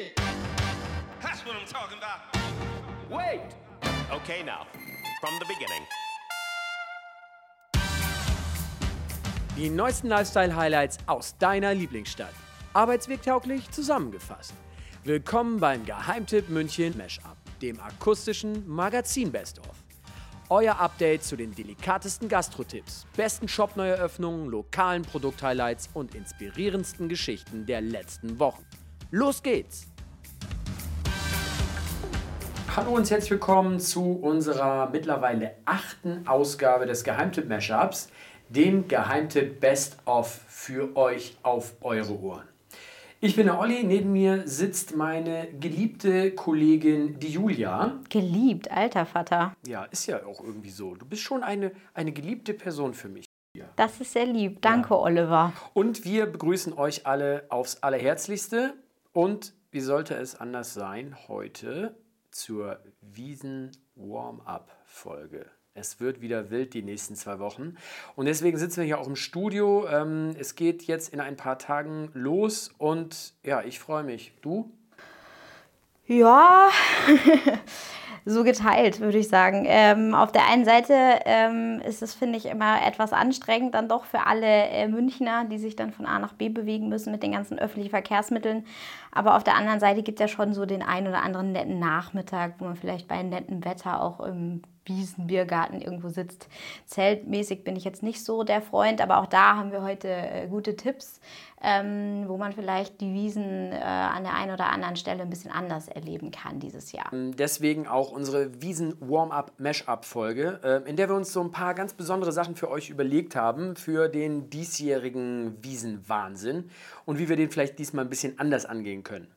Yeah. That's what I'm talking about. Wait! Okay, now, from the beginning. Die neuesten Lifestyle-Highlights aus deiner Lieblingsstadt. Arbeitswegtauglich zusammengefasst. Willkommen beim Geheimtipp München Mashup, dem akustischen Magazin Best of. Euer Update zu den delikatesten Gastrotipps, besten Shop-Neueröffnungen, lokalen Produkt-Highlights und inspirierendsten Geschichten der letzten Wochen. Los geht's! Hallo und herzlich willkommen zu unserer mittlerweile achten Ausgabe des Geheimtipp Mashups, dem Geheimtipp Best of für euch auf eure Ohren. Ich bin der Olli, neben mir sitzt meine geliebte Kollegin, die Julia. Geliebt, alter Vater. Ja, ist ja auch irgendwie so. Du bist schon eine, eine geliebte Person für mich. Das ist sehr lieb. Danke, Oliver. Und wir begrüßen euch alle aufs Allerherzlichste. Und wie sollte es anders sein, heute zur Wiesen-Warm-Up-Folge. Es wird wieder wild die nächsten zwei Wochen. Und deswegen sitzen wir hier auch im Studio. Ähm, es geht jetzt in ein paar Tagen los und ja, ich freue mich. Du? Ja, so geteilt, würde ich sagen. Ähm, auf der einen Seite ähm, ist es, finde ich, immer etwas anstrengend dann doch für alle äh, Münchner, die sich dann von A nach B bewegen müssen mit den ganzen öffentlichen Verkehrsmitteln. Aber auf der anderen Seite gibt es ja schon so den einen oder anderen netten Nachmittag, wo man vielleicht bei nettem Wetter auch im Wiesenbiergarten irgendwo sitzt. Zeltmäßig bin ich jetzt nicht so der Freund, aber auch da haben wir heute äh, gute Tipps, ähm, wo man vielleicht die Wiesen äh, an der einen oder anderen Stelle ein bisschen anders erleben kann dieses Jahr. Deswegen auch unsere Wiesen-Warm-Up-Mash-Up-Folge, äh, in der wir uns so ein paar ganz besondere Sachen für euch überlegt haben, für den diesjährigen Wiesenwahnsinn und wie wir den vielleicht diesmal ein bisschen anders angehen können.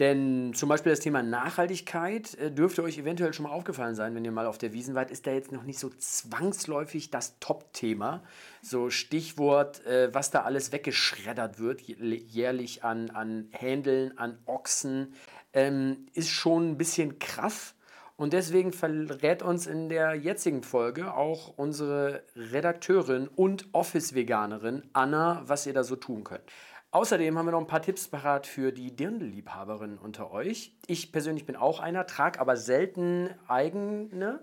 Denn zum Beispiel das Thema Nachhaltigkeit äh, dürfte euch eventuell schon mal aufgefallen sein, wenn ihr mal auf der Wiesen wart, ist da jetzt noch nicht so zwangsläufig das Top-Thema. So Stichwort, äh, was da alles weggeschreddert wird, jährlich an, an Händeln, an Ochsen, ähm, ist schon ein bisschen krass. Und deswegen verrät uns in der jetzigen Folge auch unsere Redakteurin und Office-Veganerin Anna, was ihr da so tun könnt. Außerdem haben wir noch ein paar Tipps parat für die Dirndl-Liebhaberinnen unter euch. Ich persönlich bin auch einer, trage aber selten eigene.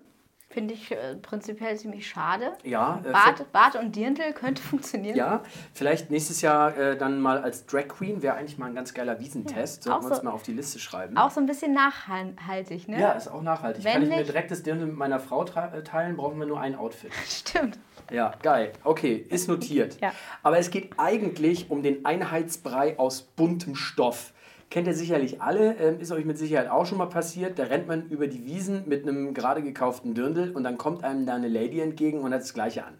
Finde ich äh, prinzipiell ziemlich schade. Ja, äh, Bart, Bart und Dirndl könnte funktionieren. Ja, vielleicht nächstes Jahr äh, dann mal als Drag Queen wäre eigentlich mal ein ganz geiler Wiesentest. Ja, Sollten wir uns so- mal auf die Liste schreiben. Auch so ein bisschen nachhaltig, ne? ja, ist auch nachhaltig. Wenn Kann ich mir direkt das Dirndl mit meiner Frau äh, teilen, brauchen wir nur ein Outfit. Stimmt. Ja, geil. Okay, ist notiert. Ja. Aber es geht eigentlich um den Einheitsbrei aus buntem Stoff. Kennt ihr sicherlich alle, ähm, ist euch mit Sicherheit auch schon mal passiert. Da rennt man über die Wiesen mit einem gerade gekauften Dirndl und dann kommt einem da eine Lady entgegen und hat das Gleiche an.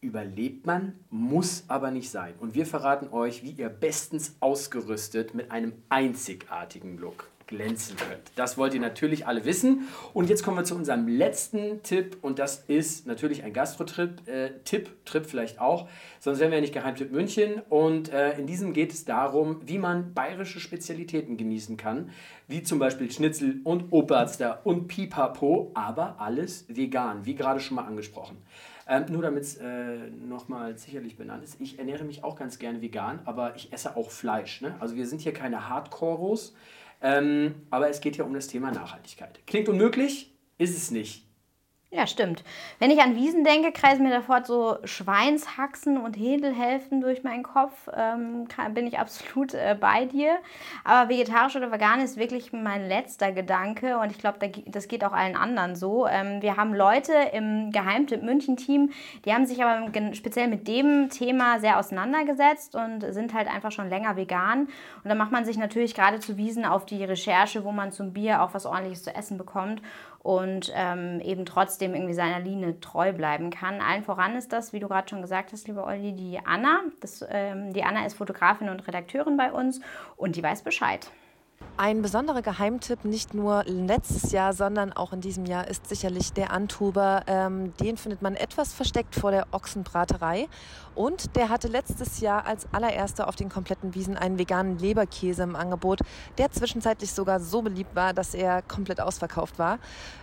Überlebt man, muss aber nicht sein. Und wir verraten euch, wie ihr bestens ausgerüstet mit einem einzigartigen Look glänzen könnt. Das wollt ihr natürlich alle wissen. Und jetzt kommen wir zu unserem letzten Tipp. Und das ist natürlich ein Gastro-Trip. Äh, Tipp, Trip vielleicht auch. Sonst wären wir ja nicht Geheimtipp München. Und äh, in diesem geht es darum, wie man bayerische Spezialitäten genießen kann. Wie zum Beispiel Schnitzel und Oberster und Pipapo. Aber alles vegan, wie gerade schon mal angesprochen. Ähm, nur damit es äh, nochmal sicherlich benannt ist, ich ernähre mich auch ganz gerne vegan, aber ich esse auch Fleisch. Ne? Also wir sind hier keine Hardcore-Ros, ähm, aber es geht ja um das Thema Nachhaltigkeit. Klingt unmöglich, ist es nicht. Ja, stimmt. Wenn ich an Wiesen denke, kreisen mir sofort so Schweinshaxen und Hädelhälften durch meinen Kopf. Ähm, kann, bin ich absolut äh, bei dir. Aber vegetarisch oder vegan ist wirklich mein letzter Gedanke und ich glaube, da das geht auch allen anderen so. Ähm, wir haben Leute im Geheimtipp München-Team, die haben sich aber speziell mit dem Thema sehr auseinandergesetzt und sind halt einfach schon länger vegan. Und dann macht man sich natürlich gerade zu Wiesen auf die Recherche, wo man zum Bier auch was ordentliches zu essen bekommt und ähm, eben trotzdem irgendwie seiner Linie treu bleiben kann. Allen voran ist das, wie du gerade schon gesagt hast, liebe Olli, die Anna. Das, ähm, die Anna ist Fotografin und Redakteurin bei uns und die weiß Bescheid. Ein besonderer Geheimtipp, nicht nur letztes Jahr, sondern auch in diesem Jahr, ist sicherlich der Antuber. Ähm, den findet man etwas versteckt vor der Ochsenbraterei. Und der hatte letztes Jahr als allererster auf den kompletten Wiesen einen veganen Leberkäse im Angebot, der zwischenzeitlich sogar so beliebt war, dass er komplett ausverkauft war.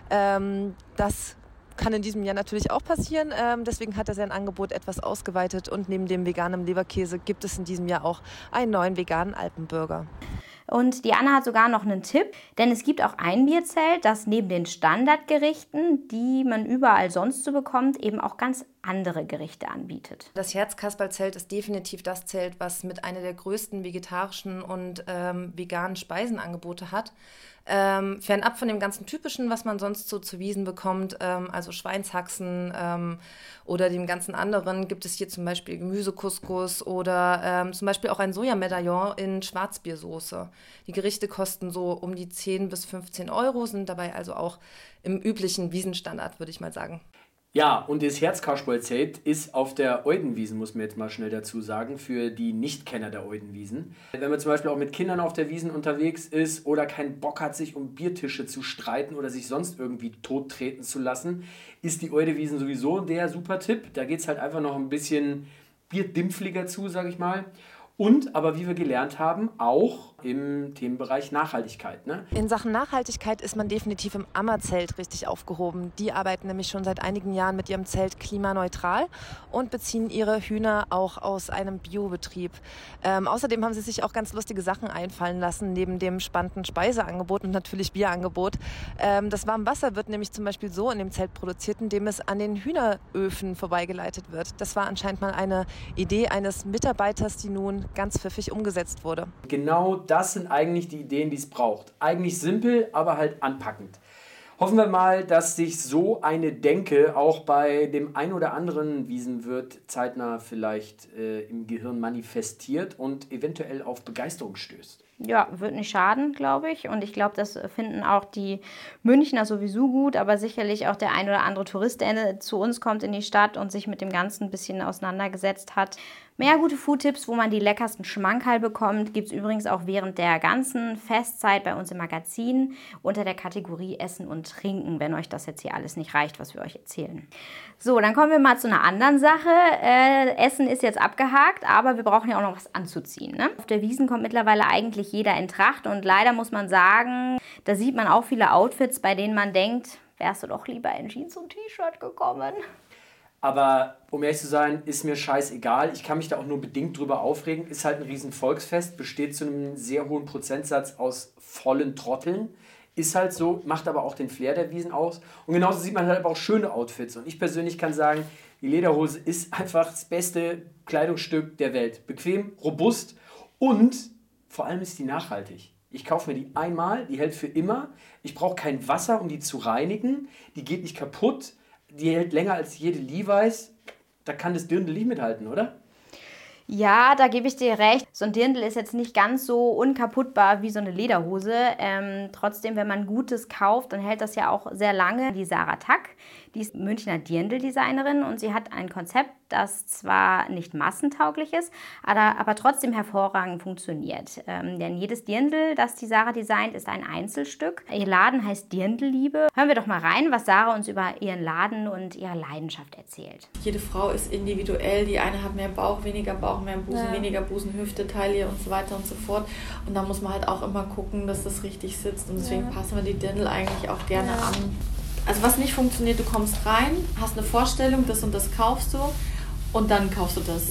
Ähm, das kann in diesem Jahr natürlich auch passieren. Ähm, deswegen hat er sein Angebot etwas ausgeweitet und neben dem veganen Leberkäse gibt es in diesem Jahr auch einen neuen veganen Alpenburger. Und die Anna hat sogar noch einen Tipp, denn es gibt auch ein Bierzelt, das neben den Standardgerichten, die man überall sonst so bekommt, eben auch ganz andere Gerichte anbietet. Das Herzkasperlzelt ist definitiv das Zelt, was mit einer der größten vegetarischen und ähm, veganen Speisenangebote hat. Ähm, fernab von dem ganzen Typischen, was man sonst so zu Wiesen bekommt, ähm, also Schweinshaxen ähm, oder dem ganzen anderen, gibt es hier zum Beispiel Gemüsekuskus oder ähm, zum Beispiel auch ein Sojamedaillon in Schwarzbiersoße. Die Gerichte kosten so um die 10 bis 15 Euro, sind dabei also auch im üblichen Wiesenstandard, würde ich mal sagen. Ja, und das Herzkasperlzelt ist auf der Eudenwiesen, muss man jetzt mal schnell dazu sagen, für die Nichtkenner der Eudenwiesen. Wenn man zum Beispiel auch mit Kindern auf der Wiesen unterwegs ist oder keinen Bock hat, sich um Biertische zu streiten oder sich sonst irgendwie tottreten zu lassen, ist die Eudewiesen sowieso der super Tipp. Da geht es halt einfach noch ein bisschen bierdimpfliger zu, sag ich mal. Und aber wie wir gelernt haben, auch im Themenbereich Nachhaltigkeit. Ne? In Sachen Nachhaltigkeit ist man definitiv im Ammerzelt richtig aufgehoben. Die arbeiten nämlich schon seit einigen Jahren mit ihrem Zelt klimaneutral und beziehen ihre Hühner auch aus einem Biobetrieb. Ähm, außerdem haben sie sich auch ganz lustige Sachen einfallen lassen, neben dem spannenden Speiseangebot und natürlich Bierangebot. Ähm, das Warmwasser wird nämlich zum Beispiel so in dem Zelt produziert, indem es an den Hühneröfen vorbeigeleitet wird. Das war anscheinend mal eine Idee eines Mitarbeiters, die nun ganz pfiffig umgesetzt wurde. Genau das sind eigentlich die Ideen, die es braucht. Eigentlich simpel, aber halt anpackend. Hoffen wir mal, dass sich so eine Denke auch bei dem ein oder anderen Wiesenwirt zeitnah vielleicht äh, im Gehirn manifestiert und eventuell auf Begeisterung stößt. Ja, wird nicht schaden, glaube ich. Und ich glaube, das finden auch die Münchner sowieso gut, aber sicherlich auch der ein oder andere Tourist, der zu uns kommt in die Stadt und sich mit dem Ganzen ein bisschen auseinandergesetzt hat, Mehr gute Foodtipps, wo man die leckersten Schmankerl bekommt, gibt es übrigens auch während der ganzen Festzeit bei uns im Magazin unter der Kategorie Essen und Trinken, wenn euch das jetzt hier alles nicht reicht, was wir euch erzählen. So, dann kommen wir mal zu einer anderen Sache. Äh, Essen ist jetzt abgehakt, aber wir brauchen ja auch noch was anzuziehen. Ne? Auf der Wiesen kommt mittlerweile eigentlich jeder in Tracht und leider muss man sagen, da sieht man auch viele Outfits, bei denen man denkt, wärst du doch lieber in Jeans und T-Shirt gekommen. Aber um ehrlich zu sein, ist mir scheißegal. Ich kann mich da auch nur bedingt drüber aufregen. Ist halt ein riesen Volksfest, besteht zu einem sehr hohen Prozentsatz aus vollen Trotteln. Ist halt so, macht aber auch den Flair der Wiesen aus. Und genauso sieht man halt aber auch schöne Outfits. Und ich persönlich kann sagen, die Lederhose ist einfach das beste Kleidungsstück der Welt. Bequem, robust und vor allem ist die nachhaltig. Ich kaufe mir die einmal, die hält für immer. Ich brauche kein Wasser, um die zu reinigen. Die geht nicht kaputt die hält länger als jede Levi's. Da kann das Dirndl nicht mithalten, oder? Ja, da gebe ich dir recht. So ein Dirndl ist jetzt nicht ganz so unkaputtbar wie so eine Lederhose. Ähm, trotzdem, wenn man Gutes kauft, dann hält das ja auch sehr lange. Die Sarah Tack, die ist Münchner Dirndl-Designerin und sie hat ein Konzept, das zwar nicht massentauglich ist, aber, aber trotzdem hervorragend funktioniert. Ähm, denn jedes Dirndl, das die Sarah designt, ist ein Einzelstück. Ihr Laden heißt Dirndl-Liebe. Hören wir doch mal rein, was Sarah uns über ihren Laden und ihre Leidenschaft erzählt. Jede Frau ist individuell. Die eine hat mehr Bauch, weniger Bauch, mehr Busen, ja. weniger Busen, Hüfte, Taille und so weiter und so fort. Und da muss man halt auch immer gucken, dass das richtig sitzt. Und deswegen ja. passen wir die Dirndl eigentlich auch gerne ja. an also was nicht funktioniert, du kommst rein, hast eine Vorstellung, das und das kaufst du und dann kaufst du das.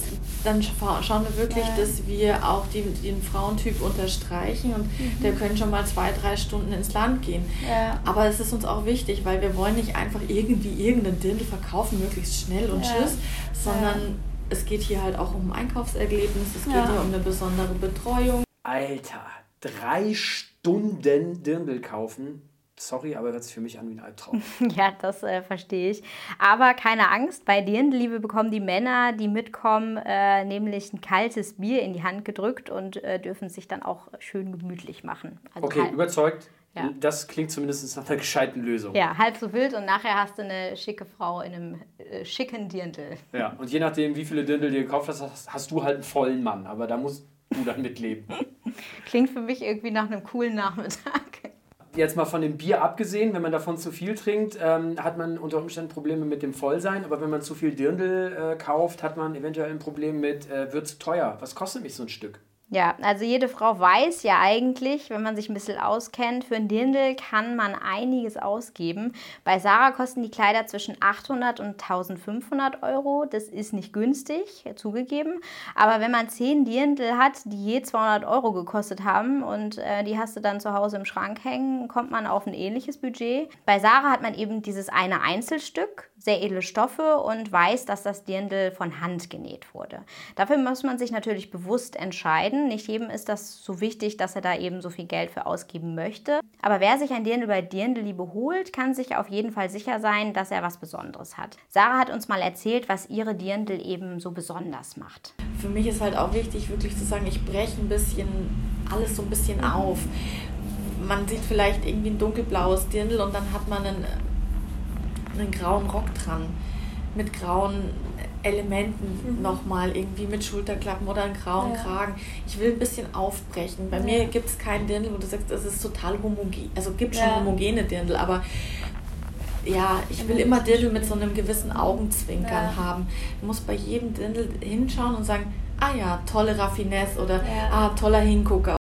Dann schauen wir wirklich, ja. dass wir auch den, den Frauentyp unterstreichen und mhm. der können schon mal zwei, drei Stunden ins Land gehen. Ja. Aber es ist uns auch wichtig, weil wir wollen nicht einfach irgendwie irgendeinen Dirndl verkaufen, möglichst schnell und ja. tschüss, sondern es geht hier halt auch um ein Einkaufserlebnis, es geht hier um eine besondere Betreuung. Alter, drei Stunden Dirndl kaufen, Sorry, aber hört sich für mich an wie ein Albtraum. ja, das äh, verstehe ich. Aber keine Angst, bei Dirndliebe bekommen die Männer, die mitkommen, äh, nämlich ein kaltes Bier in die Hand gedrückt und äh, dürfen sich dann auch schön gemütlich machen. Also okay, halb, überzeugt. Ja. Das klingt zumindest nach einer gescheiten Lösung. Ja, halb so wild und nachher hast du eine schicke Frau in einem äh, schicken Dirndl. Ja, und je nachdem, wie viele Dirndl du gekauft hast, hast, hast du halt einen vollen Mann. Aber da musst du dann mitleben. Klingt für mich irgendwie nach einem coolen Nachmittag jetzt mal von dem Bier abgesehen, wenn man davon zu viel trinkt, ähm, hat man unter Umständen Probleme mit dem Vollsein. Aber wenn man zu viel Dirndl äh, kauft, hat man eventuell ein Problem mit, äh, wird zu teuer. Was kostet mich so ein Stück? Ja, also jede Frau weiß ja eigentlich, wenn man sich ein bisschen auskennt, für ein Dirndl kann man einiges ausgeben. Bei Sarah kosten die Kleider zwischen 800 und 1500 Euro. Das ist nicht günstig, zugegeben. Aber wenn man 10 Dirndl hat, die je 200 Euro gekostet haben und äh, die hast du dann zu Hause im Schrank hängen, kommt man auf ein ähnliches Budget. Bei Sarah hat man eben dieses eine Einzelstück, sehr edle Stoffe und weiß, dass das Dirndl von Hand genäht wurde. Dafür muss man sich natürlich bewusst entscheiden. Nicht jedem ist das so wichtig, dass er da eben so viel Geld für ausgeben möchte. Aber wer sich ein Dirndl bei Dirndl-Liebe holt, kann sich auf jeden Fall sicher sein, dass er was Besonderes hat. Sarah hat uns mal erzählt, was ihre Dirndl eben so besonders macht. Für mich ist halt auch wichtig, wirklich zu sagen, ich breche ein bisschen alles so ein bisschen auf. Man sieht vielleicht irgendwie ein dunkelblaues Dirndl und dann hat man einen einen grauen Rock dran mit grauen Elementen mhm. nochmal irgendwie mit Schulterklappen oder einen grauen ja. Kragen. Ich will ein bisschen aufbrechen. Bei ja. mir gibt es kein Dirndl, wo du sagst, das ist total homogen. Also gibt schon ja. homogene Dirndl, aber ja, ich will immer Dirndl mit so einem gewissen Augenzwinkern haben. Ich muss bei jedem Dirndl hinschauen und sagen, ah ja, tolle Raffinesse oder ah, toller Hingucker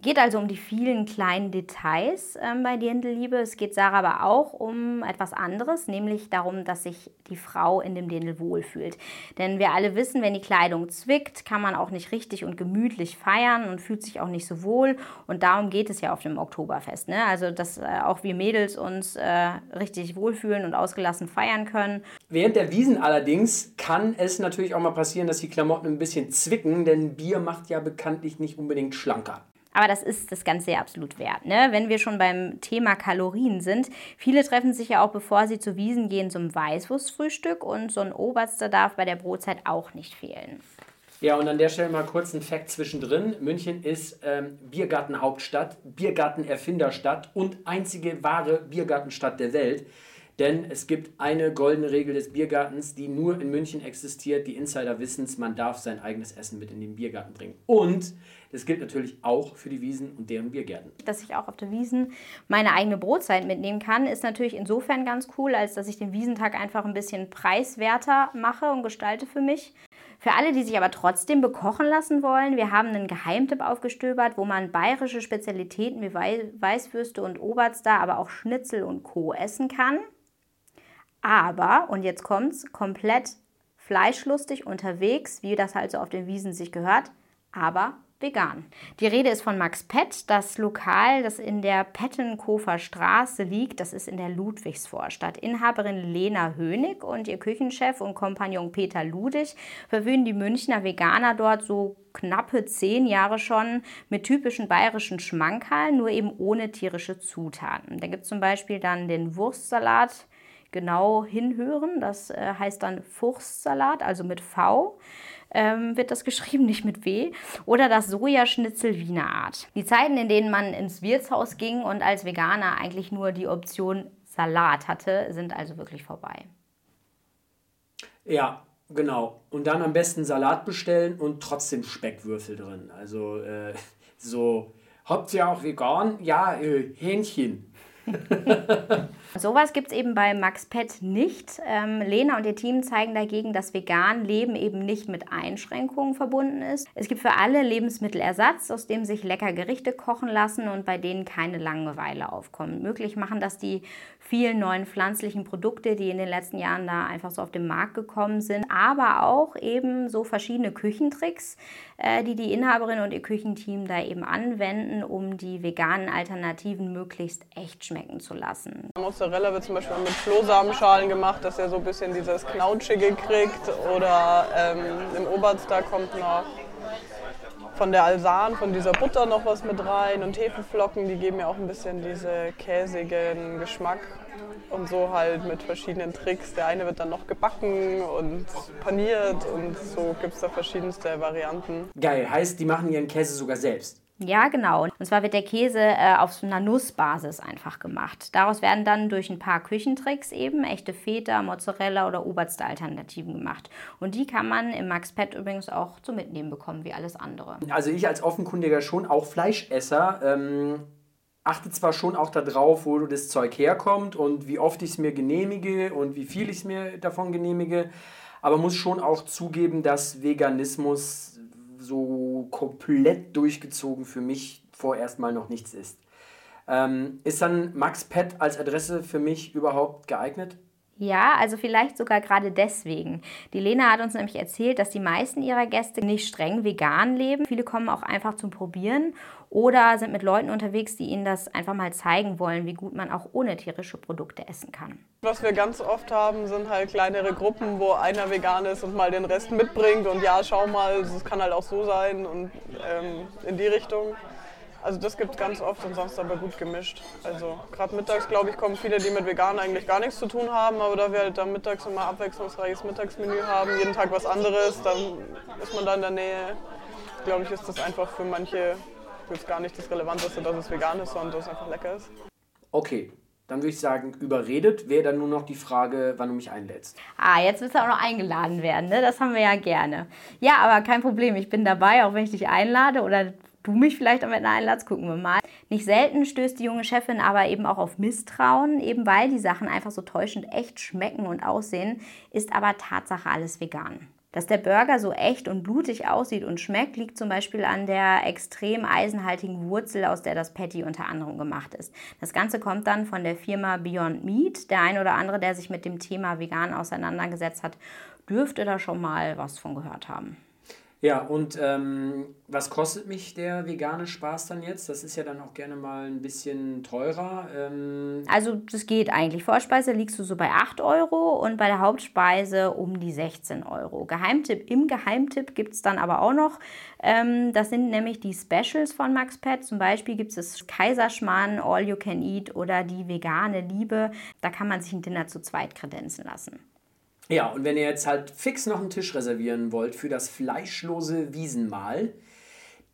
Geht also um die vielen kleinen Details ähm, bei Dirndl-Liebe. Es geht Sarah aber auch um etwas anderes, nämlich darum, dass sich die Frau in dem Dirndl wohlfühlt. Denn wir alle wissen, wenn die Kleidung zwickt, kann man auch nicht richtig und gemütlich feiern und fühlt sich auch nicht so wohl. Und darum geht es ja auf dem Oktoberfest. Ne? Also, dass äh, auch wir Mädels uns äh, richtig wohlfühlen und ausgelassen feiern können. Während der Wiesen allerdings kann es natürlich auch mal passieren, dass die Klamotten ein bisschen zwicken, denn Bier macht ja bekanntlich nicht unbedingt schlanker. Aber das ist das Ganze ja absolut wert. Ne? Wenn wir schon beim Thema Kalorien sind, viele treffen sich ja auch, bevor sie zu Wiesen gehen, zum Weißwurstfrühstück und so ein Oberster darf bei der Brotzeit auch nicht fehlen. Ja, und an der Stelle mal kurz ein Fact zwischendrin. München ist ähm, Biergartenhauptstadt, Biergartenerfinderstadt und einzige wahre Biergartenstadt der Welt. Denn es gibt eine goldene Regel des Biergartens, die nur in München existiert. Die Insider wissen es, man darf sein eigenes Essen mit in den Biergarten bringen. Und das gilt natürlich auch für die Wiesen und deren Biergärten. Dass ich auch auf der Wiesen meine eigene Brotzeit mitnehmen kann, ist natürlich insofern ganz cool, als dass ich den Wiesentag einfach ein bisschen preiswerter mache und gestalte für mich. Für alle, die sich aber trotzdem bekochen lassen wollen, wir haben einen Geheimtipp aufgestöbert, wo man bayerische Spezialitäten wie Weißwürste und Oberster, aber auch Schnitzel und Co. essen kann. Aber, und jetzt kommt's, komplett fleischlustig unterwegs, wie das halt so auf den Wiesen sich gehört, aber vegan. Die Rede ist von Max Pett, das Lokal, das in der Pettenkofer Straße liegt. Das ist in der Ludwigsvorstadt. Inhaberin Lena Hönig und ihr Küchenchef und Kompagnon Peter Ludig verwöhnen die Münchner Veganer dort so knappe zehn Jahre schon mit typischen bayerischen Schmankerl, nur eben ohne tierische Zutaten. Da gibt es zum Beispiel dann den Wurstsalat, genau hinhören. Das äh, heißt dann Furstsalat, also mit V ähm, wird das geschrieben, nicht mit W. Oder das Sojaschnitzel Wiener Art. Die Zeiten, in denen man ins Wirtshaus ging und als Veganer eigentlich nur die Option Salat hatte, sind also wirklich vorbei. Ja, genau. Und dann am besten Salat bestellen und trotzdem Speckwürfel drin. Also äh, so, habt ihr auch vegan? Ja, äh, Hähnchen. Sowas gibt es eben bei Max Pet nicht. Ähm, Lena und ihr Team zeigen dagegen, dass vegan Leben eben nicht mit Einschränkungen verbunden ist. Es gibt für alle Lebensmittelersatz, aus dem sich lecker Gerichte kochen lassen und bei denen keine Langeweile aufkommt. Möglich machen das die vielen neuen pflanzlichen Produkte, die in den letzten Jahren da einfach so auf den Markt gekommen sind, aber auch eben so verschiedene Küchentricks, äh, die die Inhaberin und ihr Küchenteam da eben anwenden, um die veganen Alternativen möglichst echt schmecken zu lassen. Mozzarella wird zum Beispiel mit Flohsamenschalen gemacht, dass er so ein bisschen dieses Knautschige kriegt oder ähm, im Oberster kommt noch von der Alsan, von dieser Butter noch was mit rein und Hefeflocken, die geben ja auch ein bisschen diesen käsigen Geschmack und so halt mit verschiedenen Tricks. Der eine wird dann noch gebacken und paniert und so gibt es da verschiedenste Varianten. Geil, heißt, die machen ihren Käse sogar selbst. Ja, genau. Und zwar wird der Käse äh, auf so einer Nussbasis einfach gemacht. Daraus werden dann durch ein paar Küchentricks eben echte Feta, Mozzarella oder Oberster-Alternativen gemacht. Und die kann man im Max Pet übrigens auch zum Mitnehmen bekommen, wie alles andere. Also ich als offenkundiger schon auch Fleischesser ähm, achte zwar schon auch darauf, wo das Zeug herkommt und wie oft ich es mir genehmige und wie viel ich es mir davon genehmige, aber muss schon auch zugeben, dass Veganismus so komplett durchgezogen für mich vorerst mal noch nichts ist. Ähm, ist dann Max Pet als Adresse für mich überhaupt geeignet? Ja, also vielleicht sogar gerade deswegen. Die Lena hat uns nämlich erzählt, dass die meisten ihrer Gäste nicht streng vegan leben. Viele kommen auch einfach zum Probieren oder sind mit Leuten unterwegs, die ihnen das einfach mal zeigen wollen, wie gut man auch ohne tierische Produkte essen kann. Was wir ganz oft haben, sind halt kleinere Gruppen, wo einer vegan ist und mal den Rest mitbringt und ja, schau mal, es kann halt auch so sein und ähm, in die Richtung. Also das gibt es ganz oft und sonst aber gut gemischt. Also gerade mittags, glaube ich, kommen viele, die mit Vegan eigentlich gar nichts zu tun haben, aber da wir halt dann mittags immer abwechslungsreiches Mittagsmenü haben, jeden Tag was anderes, dann ist man da in der Nähe. Glaube ich, ist das einfach für manche jetzt gar nicht das Relevanteste, dass es vegan ist, sondern dass es einfach lecker ist. Okay, dann würde ich sagen, überredet wäre dann nur noch die Frage, wann du mich einlädst. Ah, jetzt willst du auch noch eingeladen werden, ne? Das haben wir ja gerne. Ja, aber kein Problem, ich bin dabei, auch wenn ich dich einlade oder du mich vielleicht am Ende einladest, gucken wir mal. Nicht selten stößt die junge Chefin aber eben auch auf Misstrauen, eben weil die Sachen einfach so täuschend echt schmecken und aussehen, ist aber Tatsache alles vegan. Dass der Burger so echt und blutig aussieht und schmeckt, liegt zum Beispiel an der extrem eisenhaltigen Wurzel, aus der das Patty unter anderem gemacht ist. Das Ganze kommt dann von der Firma Beyond Meat. Der ein oder andere, der sich mit dem Thema vegan auseinandergesetzt hat, dürfte da schon mal was von gehört haben. Ja, und ähm, was kostet mich der vegane Spaß dann jetzt? Das ist ja dann auch gerne mal ein bisschen teurer. Ähm also das geht eigentlich. Vorspeise liegst du so bei 8 Euro und bei der Hauptspeise um die 16 Euro. Geheimtipp, im Geheimtipp gibt es dann aber auch noch, ähm, das sind nämlich die Specials von Max Pet. Zum Beispiel gibt es das Kaiserschmarrn All You Can Eat oder die vegane Liebe. Da kann man sich ein Dinner zu zweit kredenzen lassen. Ja, und wenn ihr jetzt halt fix noch einen Tisch reservieren wollt für das fleischlose Wiesenmahl,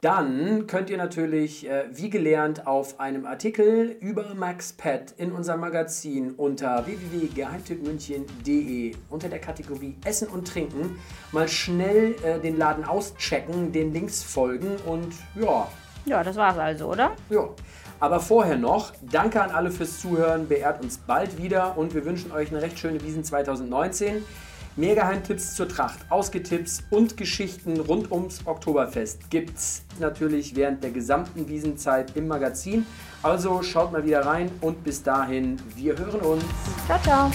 dann könnt ihr natürlich, äh, wie gelernt, auf einem Artikel über Max Pet in unserem Magazin unter www.geheimtippmünchen.de unter der Kategorie Essen und Trinken mal schnell äh, den Laden auschecken, den Links folgen und ja. Ja, das war's also, oder? Ja. Aber vorher noch, danke an alle fürs Zuhören, beehrt uns bald wieder und wir wünschen euch eine recht schöne Wiesen 2019. Mehr Geheimtipps zur Tracht, Ausgetipps und Geschichten rund ums Oktoberfest gibt's natürlich während der gesamten Wiesenzeit im Magazin. Also schaut mal wieder rein und bis dahin, wir hören uns. Ciao, ciao.